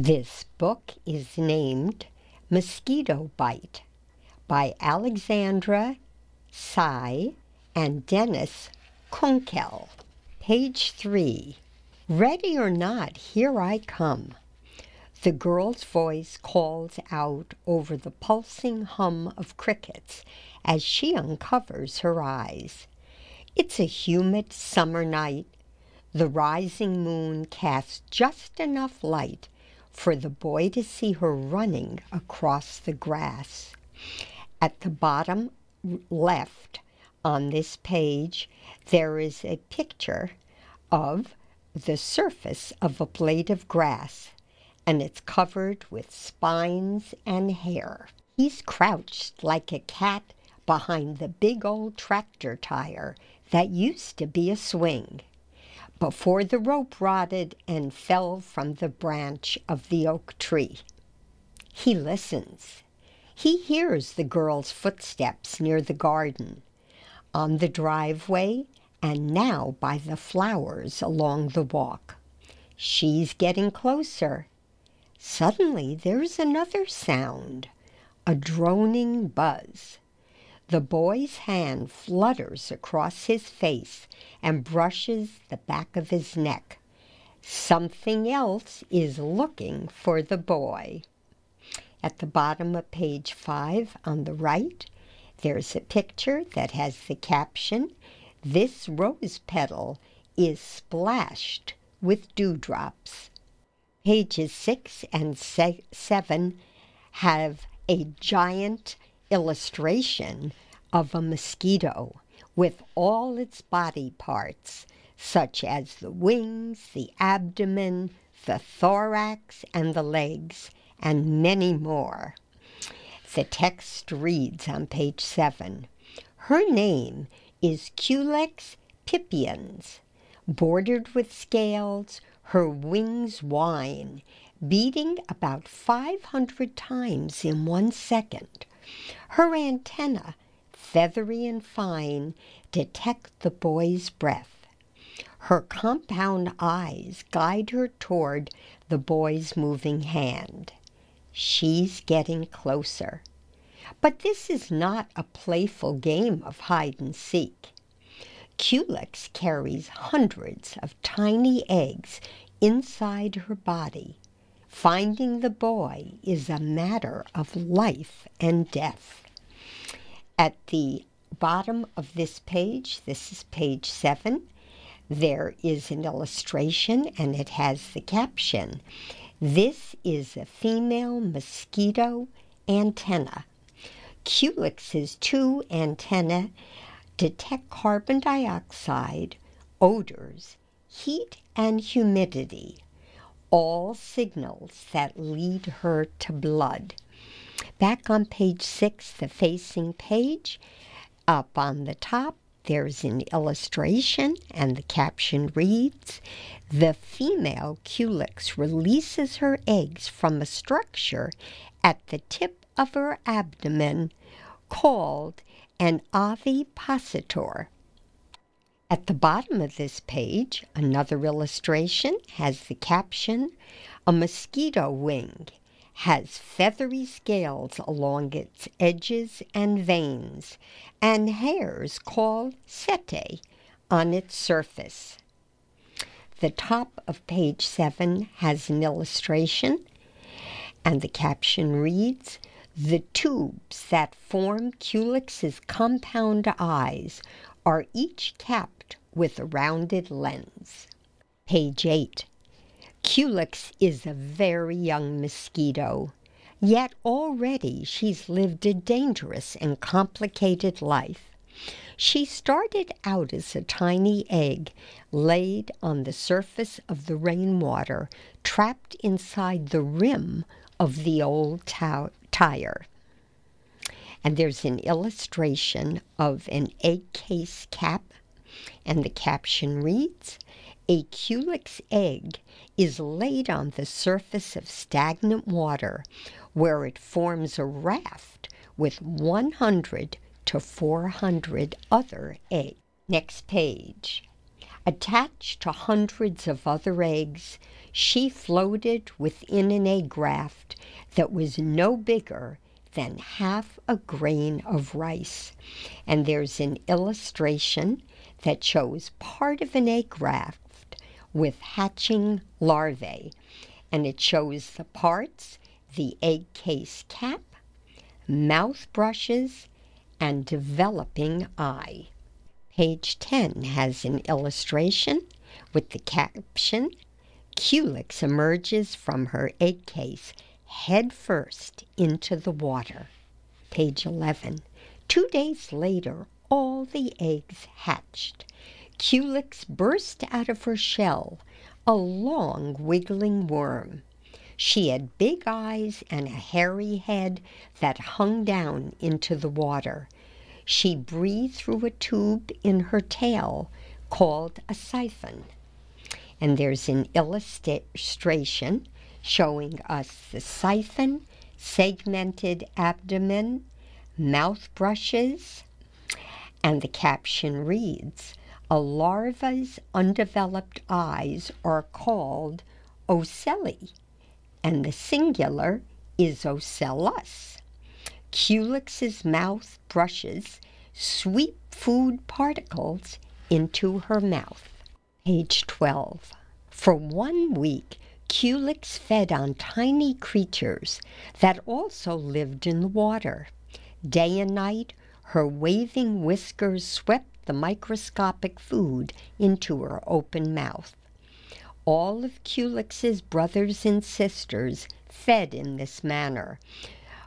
This book is named Mosquito Bite by Alexandra Siy and Dennis Kunkel. Page 3. Ready or not, here I come. The girl's voice calls out over the pulsing hum of crickets as she uncovers her eyes. It's a humid summer night. The rising moon casts just enough light for the boy to see her running across the grass. At the bottom left on this page, there is a picture of the surface of a blade of grass, and it's covered with spines and hair. He's crouched like a cat behind the big old tractor tire that used to be a swing before the rope rotted and fell from the branch of the oak tree. He listens. He hears the girl's footsteps near the garden, on the driveway, and now by the flowers along the walk. She's getting closer. Suddenly there's another sound, a droning buzz. The boy's hand flutters across his face and brushes the back of his neck. Something else is looking for the boy. At the bottom of page five on the right, there's a picture that has the caption This rose petal is splashed with dewdrops. Pages six and seven have a giant illustration of a mosquito with all its body parts, such as the wings, the abdomen, the thorax, and the legs, and many more. The text reads on page 7 Her name is Culex pipiens. Bordered with scales, her wings whine, beating about 500 times in one second. Her antennae, feathery and fine, detect the boy's breath. Her compound eyes guide her toward the boy's moving hand. She's getting closer. But this is not a playful game of hide and seek. Culex carries hundreds of tiny eggs inside her body Finding the boy is a matter of life and death. At the bottom of this page, this is page seven, there is an illustration and it has the caption This is a female mosquito antenna. Culex's two antennae detect carbon dioxide, odors, heat, and humidity all signals that lead her to blood. Back on page six, the facing page, up on the top, there's an illustration, and the caption reads The female culex releases her eggs from a structure at the tip of her abdomen called an ovipositor. At the bottom of this page, another illustration has the caption A mosquito wing has feathery scales along its edges and veins, and hairs called setae on its surface. The top of page 7 has an illustration, and the caption reads The tubes that form Culex's compound eyes are each capped with a rounded lens. Page 8. Culex is a very young mosquito, yet already she's lived a dangerous and complicated life. She started out as a tiny egg laid on the surface of the rainwater, trapped inside the rim of the old tire. And there's an illustration of an egg case cap, and the caption reads A Culex egg is laid on the surface of stagnant water where it forms a raft with 100 to 400 other eggs. Next page. Attached to hundreds of other eggs, she floated within an egg raft that was no bigger than half a grain of rice. And there's an illustration that shows part of an egg raft with hatching larvae. And it shows the parts the egg case cap, mouth brushes, and developing eye. Page 10 has an illustration with the caption Culex emerges from her egg case head first into the water. Page 11. Two days later, all the eggs hatched. Culex burst out of her shell, a long, wiggling worm. She had big eyes and a hairy head that hung down into the water. She breathed through a tube in her tail called a siphon. And there's an illustration showing us the siphon, segmented abdomen, mouth brushes, and the caption reads A larva's undeveloped eyes are called ocelli, and the singular is ocellus. Culex's mouth brushes sweep food particles into her mouth. Page 12. For one week, Culex fed on tiny creatures that also lived in the water. Day and night, her waving whiskers swept the microscopic food into her open mouth. All of Culex's brothers and sisters fed in this manner,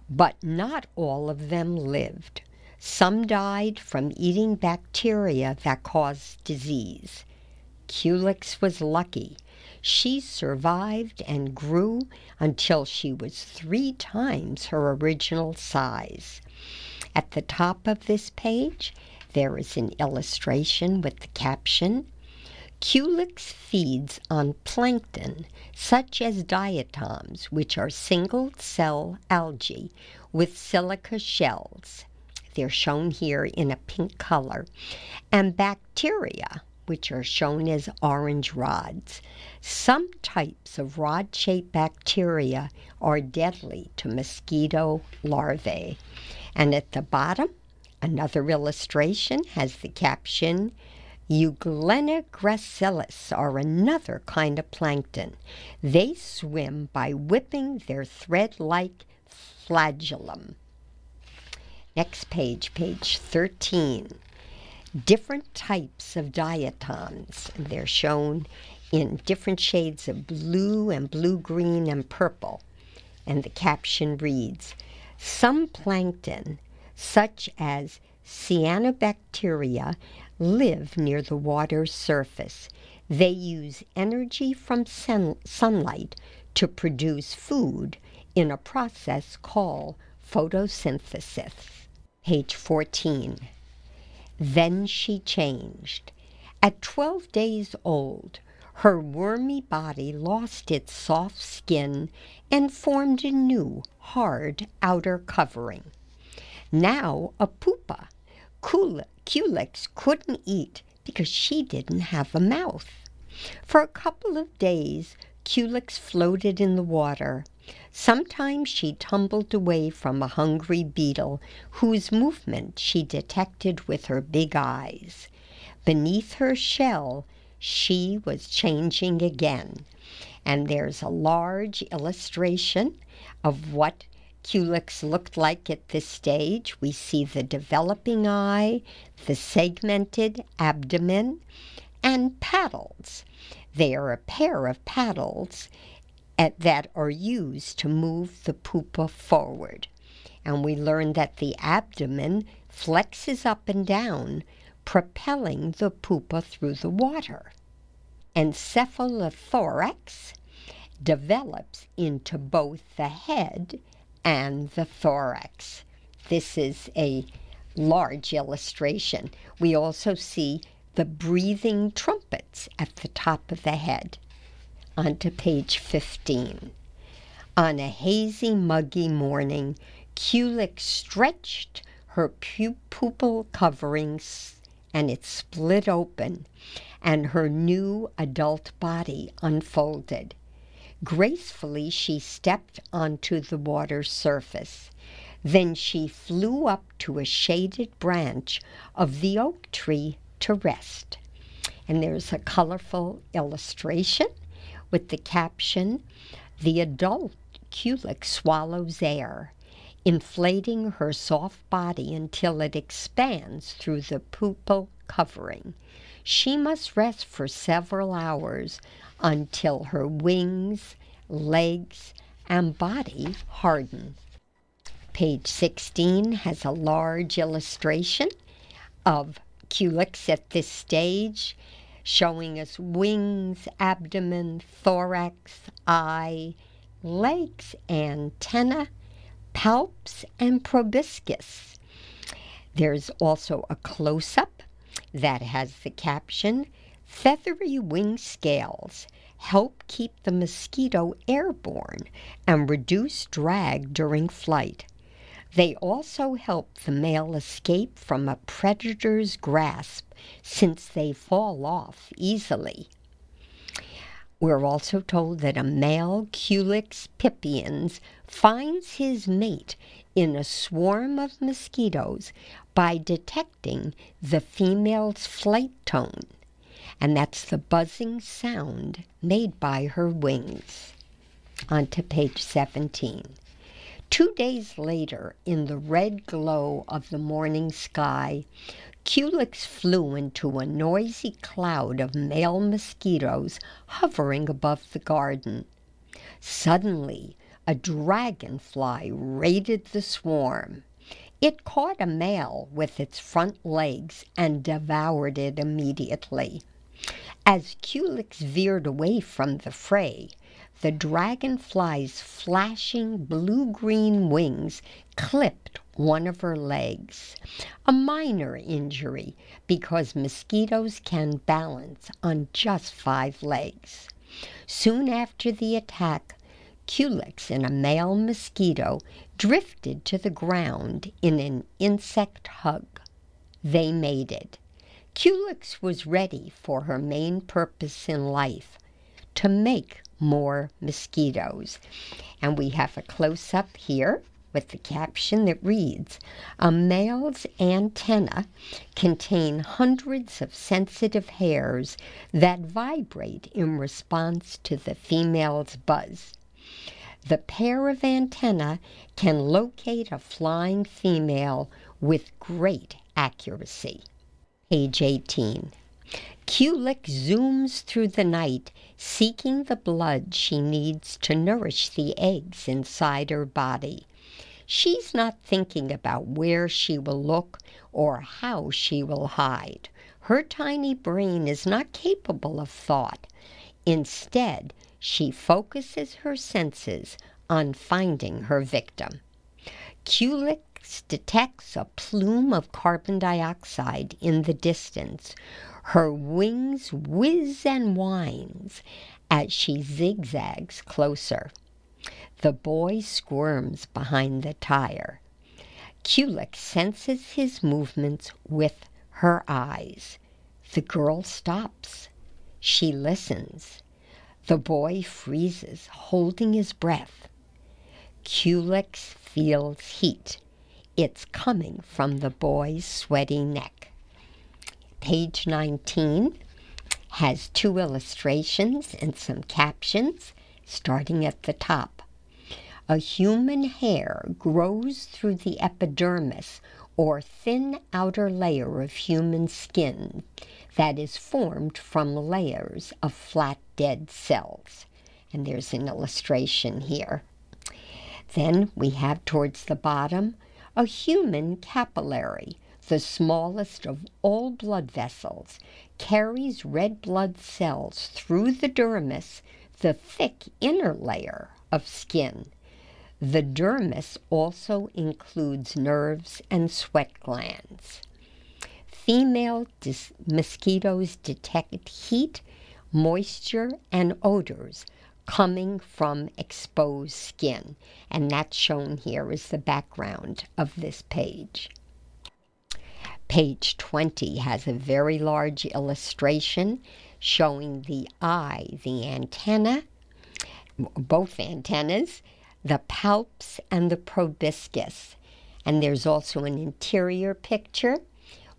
but not all of them lived. Some died from eating bacteria that caused disease. Culex was lucky. She survived and grew until she was three times her original size. At the top of this page, there is an illustration with the caption Culex feeds on plankton such as diatoms, which are single cell algae with silica shells. They're shown here in a pink color, and bacteria, which are shown as orange rods. Some types of rod shaped bacteria are deadly to mosquito larvae. And at the bottom, another illustration has the caption Euglena gracilis are another kind of plankton. They swim by whipping their thread like flagellum. Next page, page 13. Different types of diatoms. They're shown in different shades of blue and blue green and purple. And the caption reads Some plankton, such as cyanobacteria, live near the water's surface. They use energy from sun- sunlight to produce food in a process called photosynthesis. Page 14. Then she changed. At 12 days old, her wormy body lost its soft skin and formed a new, hard outer covering. Now a pupa, Culex couldn't eat because she didn't have a mouth. For a couple of days, Culex floated in the water. Sometimes she tumbled away from a hungry beetle whose movement she detected with her big eyes. Beneath her shell, she was changing again. And there's a large illustration of what Culex looked like at this stage. We see the developing eye, the segmented abdomen, and paddles. They are a pair of paddles at, that are used to move the pupa forward. And we learn that the abdomen flexes up and down, propelling the pupa through the water. Encephalothorax develops into both the head and the thorax. This is a large illustration. We also see the breathing trumpets at the top of the head. On to page 15. On a hazy, muggy morning, Culex stretched her pupal coverings and it split open, and her new adult body unfolded. Gracefully, she stepped onto the water's surface. Then she flew up to a shaded branch of the oak tree to rest. And there's a colorful illustration with the caption The adult Culex swallows air, inflating her soft body until it expands through the pupal covering. She must rest for several hours until her wings, legs, and body harden. Page 16 has a large illustration of Culex at this stage, showing us wings, abdomen, thorax, eye, legs, antenna, palps, and proboscis. There's also a close up that has the caption Feathery wing scales help keep the mosquito airborne and reduce drag during flight. They also help the male escape from a predator's grasp since they fall off easily. We're also told that a male Culex pipiens finds his mate in a swarm of mosquitoes by detecting the female's flight tone, and that's the buzzing sound made by her wings. On to page 17. Two days later, in the red glow of the morning sky, Culex flew into a noisy cloud of male mosquitoes hovering above the garden. Suddenly, a dragonfly raided the swarm. It caught a male with its front legs and devoured it immediately. As Culex veered away from the fray, the dragonfly's flashing blue green wings clipped one of her legs. A minor injury because mosquitoes can balance on just five legs. Soon after the attack, Culex and a male mosquito drifted to the ground in an insect hug. They mated. Culex was ready for her main purpose in life to make more mosquitoes. And we have a close up here with the caption that reads A male's antenna contain hundreds of sensitive hairs that vibrate in response to the female's buzz. The pair of antennae can locate a flying female with great accuracy. Page 18. Culex zooms through the night, seeking the blood she needs to nourish the eggs inside her body. She's not thinking about where she will look or how she will hide. Her tiny brain is not capable of thought. Instead, she focuses her senses on finding her victim. Detects a plume of carbon dioxide in the distance. Her wings whiz and whines as she zigzags closer. The boy squirms behind the tire. Culex senses his movements with her eyes. The girl stops. She listens. The boy freezes, holding his breath. Culex feels heat. It's coming from the boy's sweaty neck. Page 19 has two illustrations and some captions, starting at the top. A human hair grows through the epidermis, or thin outer layer of human skin that is formed from layers of flat dead cells. And there's an illustration here. Then we have towards the bottom a human capillary the smallest of all blood vessels, carries red blood cells through the dermis, the thick inner layer of skin. The dermis also includes nerves and sweat glands. Female mosquitoes detect heat, moisture, and odors coming from exposed skin, and that's shown here as the background of this page. Page 20 has a very large illustration showing the eye, the antenna, both antennas, the palps, and the proboscis. And there's also an interior picture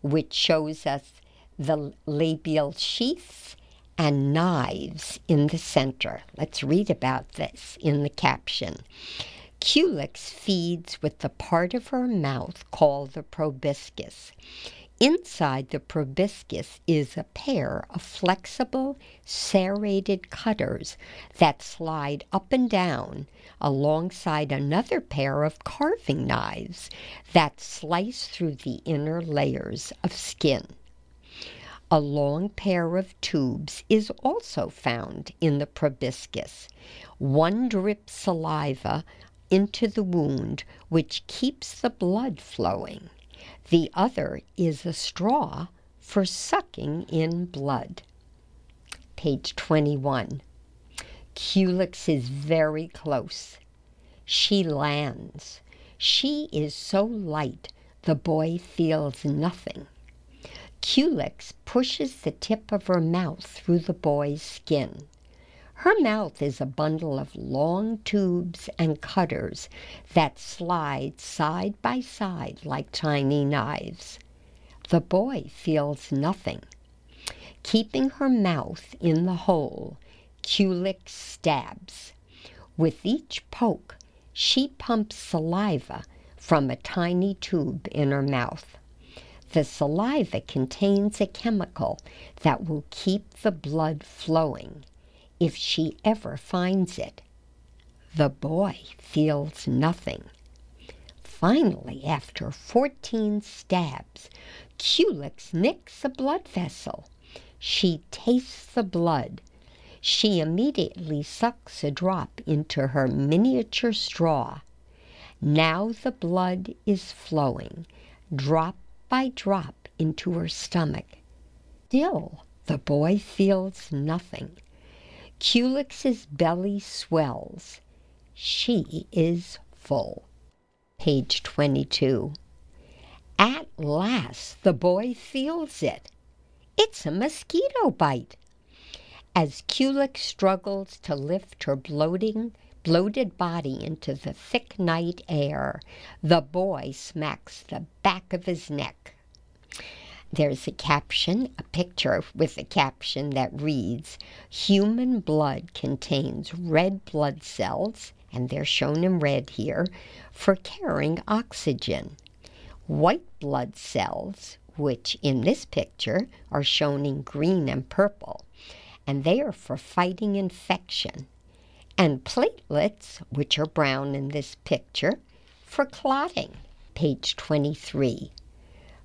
which shows us the labial sheaths and knives in the center. Let's read about this in the caption. Culex feeds with the part of her mouth called the proboscis. Inside the proboscis is a pair of flexible, serrated cutters that slide up and down alongside another pair of carving knives that slice through the inner layers of skin. A long pair of tubes is also found in the proboscis. One drips saliva into the wound, which keeps the blood flowing. The other is a straw for sucking in blood. Page 21. Culex is very close. She lands. She is so light the boy feels nothing. Culex pushes the tip of her mouth through the boy's skin. Her mouth is a bundle of long tubes and cutters that slide side by side like tiny knives. The boy feels nothing. Keeping her mouth in the hole, Culex stabs. With each poke, she pumps saliva from a tiny tube in her mouth. The saliva contains a chemical that will keep the blood flowing if she ever finds it. The boy feels nothing. Finally, after 14 stabs, Culex nicks a blood vessel. She tastes the blood. She immediately sucks a drop into her miniature straw. Now the blood is flowing, drop by drop, into her stomach. Still, the boy feels nothing. Culex's belly swells. She is full. Page 22. At last the boy feels it. It's a mosquito bite. As Culex struggles to lift her bloating, bloated body into the thick night air, the boy smacks the back of his neck. There's a caption, a picture with a caption that reads Human blood contains red blood cells, and they're shown in red here, for carrying oxygen. White blood cells, which in this picture are shown in green and purple, and they are for fighting infection. And platelets, which are brown in this picture, for clotting. Page 23.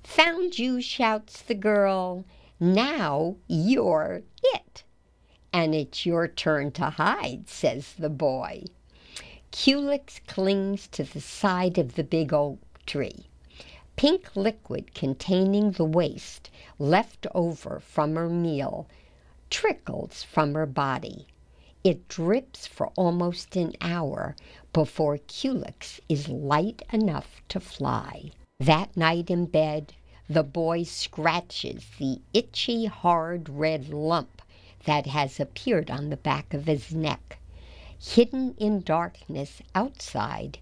Found you, shouts the girl. Now you're it. And it's your turn to hide, says the boy. Culex clings to the side of the big oak tree. Pink liquid containing the waste left over from her meal trickles from her body. It drips for almost an hour before Culex is light enough to fly. That night in bed, the boy scratches the itchy, hard red lump that has appeared on the back of his neck. Hidden in darkness outside,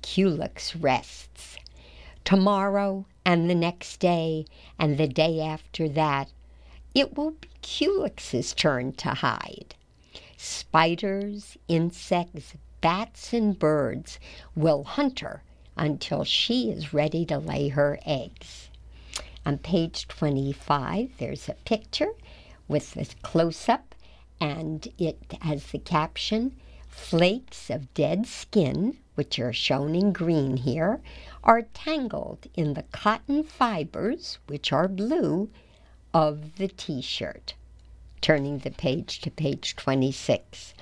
Culex rests. Tomorrow and the next day and the day after that, it will be Culex's turn to hide. Spiders, insects, bats, and birds will hunt her until she is ready to lay her eggs. On page 25, there's a picture with a close up, and it has the caption Flakes of dead skin, which are shown in green here, are tangled in the cotton fibers, which are blue, of the t shirt. Turning the page to page 26.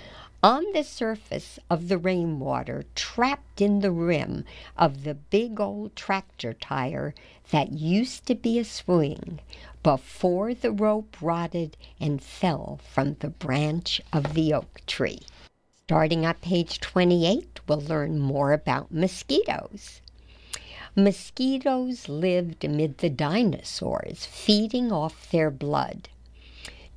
On the surface of the rainwater, trapped in the rim of the big old tractor tire that used to be a swing before the rope rotted and fell from the branch of the oak tree. Starting at page 28, we'll learn more about mosquitoes. Mosquitoes lived amid the dinosaurs, feeding off their blood.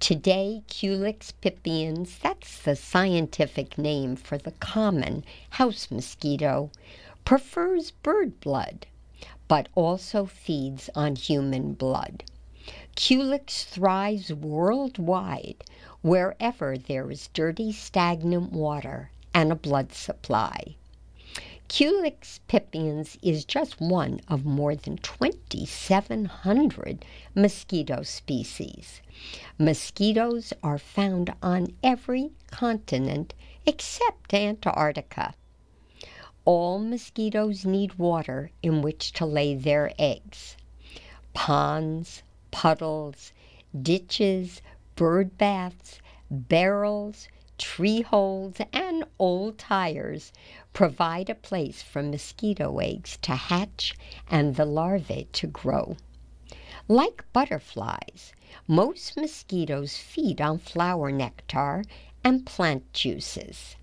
Today, Culex pipiens, that's the scientific name for the common house mosquito, prefers bird blood, but also feeds on human blood. Culex thrives worldwide wherever there is dirty, stagnant water and a blood supply. Culex pipiens is just one of more than 2,700 mosquito species. Mosquitoes are found on every continent except Antarctica. All mosquitoes need water in which to lay their eggs. Ponds, puddles, ditches, bird baths, barrels, tree holes, and old tires provide a place for mosquito eggs to hatch and the larvae to grow. Like butterflies, most mosquitoes feed on flower nectar and plant juices.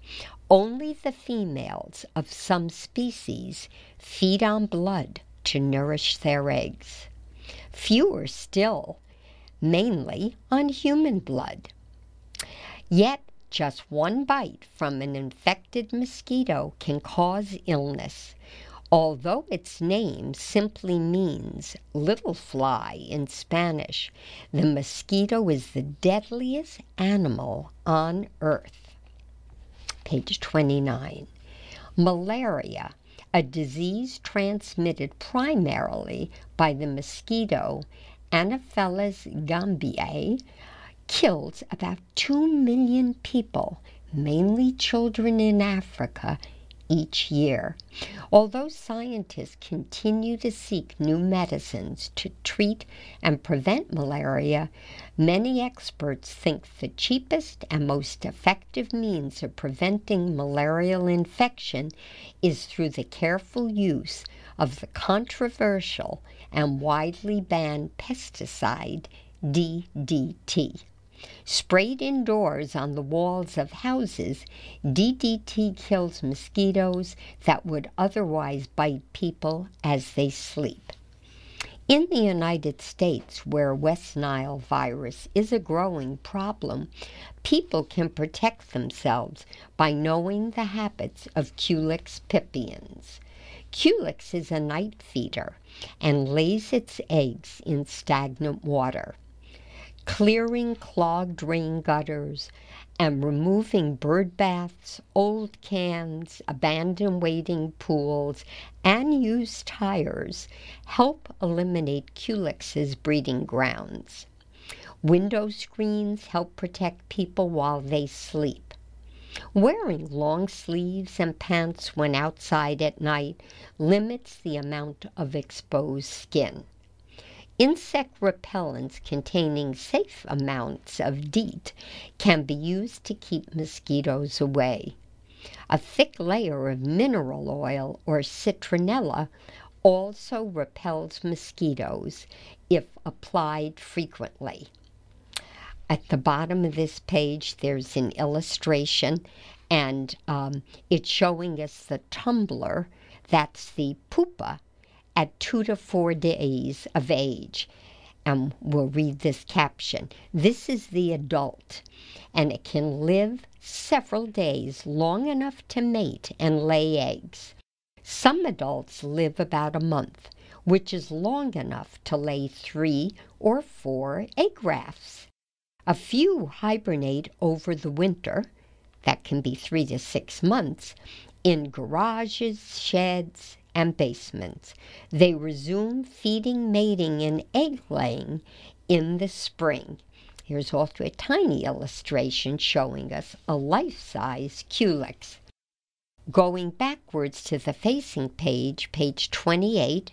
Only the females of some species feed on blood to nourish their eggs. Fewer still, mainly on human blood. Yet just one bite from an infected mosquito can cause illness. Although its name simply means little fly in Spanish, the mosquito is the deadliest animal on earth. Page 29. Malaria, a disease transmitted primarily by the mosquito Anopheles gambiae, kills about 2 million people, mainly children in Africa, each year. Although scientists continue to seek new medicines to treat and prevent malaria, many experts think the cheapest and most effective means of preventing malarial infection is through the careful use of the controversial and widely banned pesticide DDT. Sprayed indoors on the walls of houses, DDT kills mosquitoes that would otherwise bite people as they sleep. In the United States, where West Nile virus is a growing problem, people can protect themselves by knowing the habits of Culex pipiens. Culex is a night feeder and lays its eggs in stagnant water clearing clogged rain gutters, and removing bird baths, old cans, abandoned wading pools, and used tires help eliminate Culex's breeding grounds. Window screens help protect people while they sleep. Wearing long sleeves and pants when outside at night limits the amount of exposed skin. Insect repellents containing safe amounts of DEET can be used to keep mosquitoes away. A thick layer of mineral oil or citronella also repels mosquitoes if applied frequently. At the bottom of this page, there's an illustration, and um, it's showing us the tumbler. That's the pupa at two to four days of age. And we'll read this caption. This is the adult, and it can live several days, long enough to mate and lay eggs. Some adults live about a month, which is long enough to lay three or four egg rafts. A few hibernate over the winter, that can be three to six months, in garages, sheds, and basements. They resume feeding, mating, and egg laying in the spring. Here's also a tiny illustration showing us a life-size culex. Going backwards to the facing page, page 28,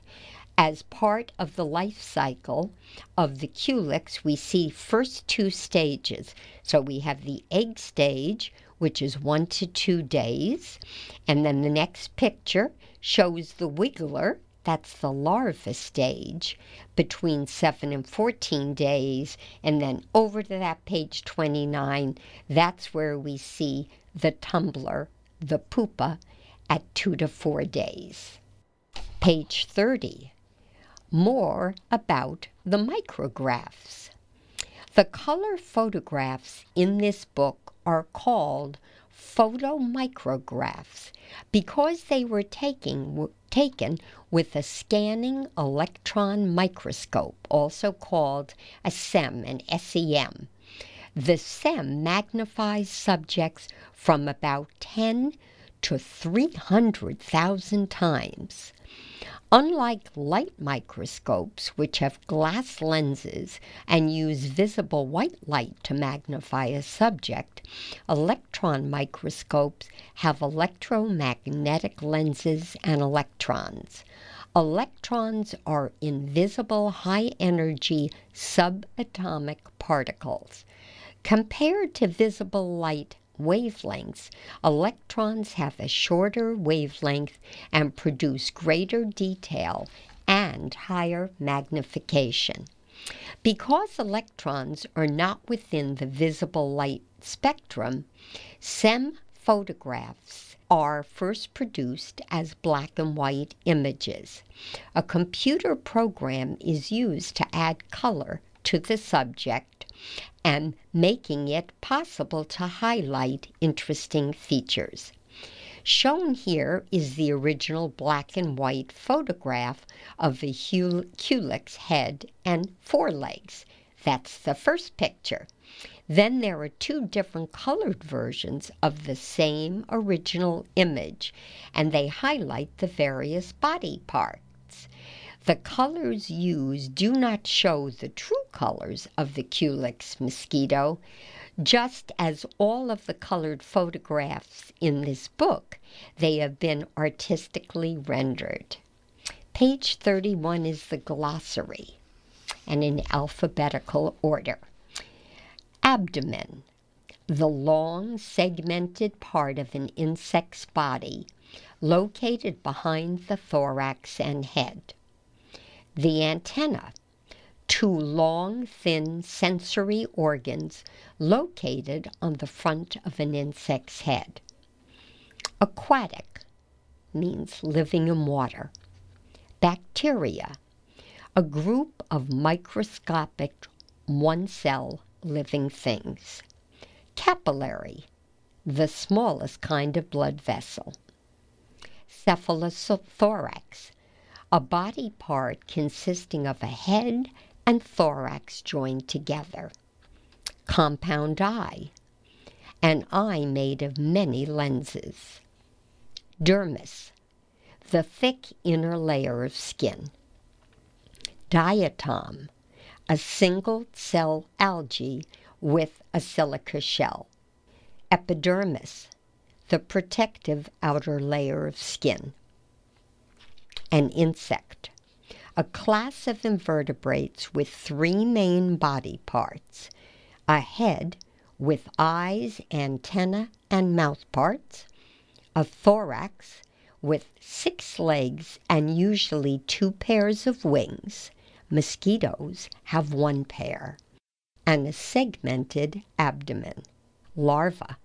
as part of the life cycle of the culex, we see first two stages. So we have the egg stage, which is one to two days, and then the next picture shows the wiggler, that's the larva stage, between 7 and 14 days, and then over to that page 29, that's where we see the tumbler, the pupa, at 2 to 4 days. Page 30. More about the micrographs. The color photographs in this book are called photomicrographs because they were taking, taken with a scanning electron microscope, also called a SEM, an SEM. The SEM magnifies subjects from about 10 to 300,000 times. Unlike light microscopes, which have glass lenses and use visible white light to magnify a subject, electron microscopes have electromagnetic lenses and electrons. Electrons are invisible high energy subatomic particles. Compared to visible light wavelengths, electrons have a shorter wavelength and produce greater detail and higher magnification. Because electrons are not within the visible light spectrum, SEM photographs are first produced as black and white images. A computer program is used to add color to the subject and making it possible to highlight interesting features. Shown here is the original black and white photograph of the Culex head and forelegs. That's the first picture. Then there are two different colored versions of the same original image, and they highlight the various body parts. The colors used do not show the true colors of the Culex mosquito, just as all of the colored photographs in this book, they have been artistically rendered. Page 31 is the glossary and in alphabetical order. Abdomen, the long segmented part of an insect's body located behind the thorax and head. The antenna, two long, thin sensory organs located on the front of an insect's head. Aquatic means living in water. Bacteria, a group of microscopic one cell living things. Capillary, the smallest kind of blood vessel. Cephalothorax, a body part consisting of a head and thorax joined together. Compound eye, an eye made of many lenses. Dermis, the thick inner layer of skin. Diatom, a single cell algae with a silica shell. Epidermis, the protective outer layer of skin an insect, a class of invertebrates with three main body parts a head with eyes, antenna, and mouth parts, a thorax with six legs and usually two pairs of wings. Mosquitoes have one pair, and a segmented abdomen. Larva,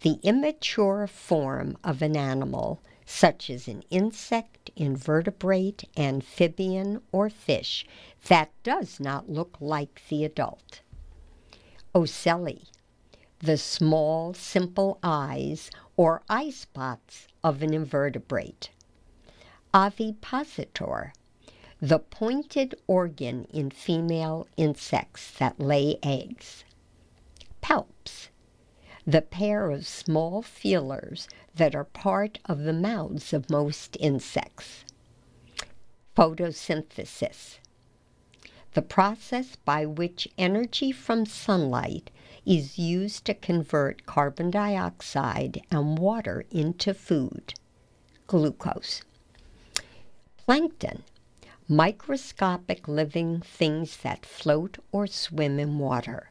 the immature form of an animal such as an insect, invertebrate, amphibian, or fish that does not look like the adult. Ocelli, the small, simple eyes or eye spots of an invertebrate. Ovipositor, the pointed organ in female insects that lay eggs. Palps, the pair of small feelers that are part of the mouths of most insects. Photosynthesis, the process by which energy from sunlight is used to convert carbon dioxide and water into food, glucose. Plankton, microscopic living things that float or swim in water.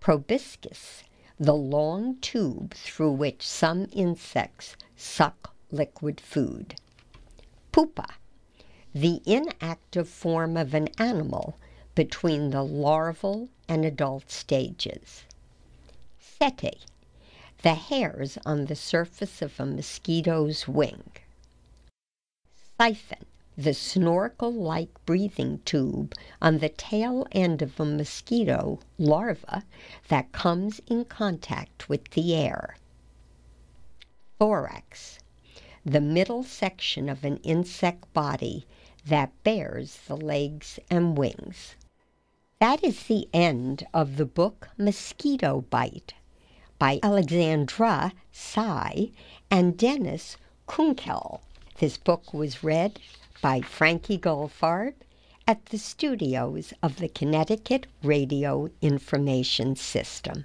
Proboscis, the long tube through which some insects suck liquid food. Pupa, the inactive form of an animal between the larval and adult stages. Setae, the hairs on the surface of a mosquito's wing. Siphon, the snorkel like breathing tube on the tail end of a mosquito larva that comes in contact with the air. Thorax, the middle section of an insect body that bears the legs and wings. That is the end of the book Mosquito Bite by Alexandra Siy and Dennis Kunkel. This book was read by Frankie Goldfarb at the studios of the Connecticut Radio Information System.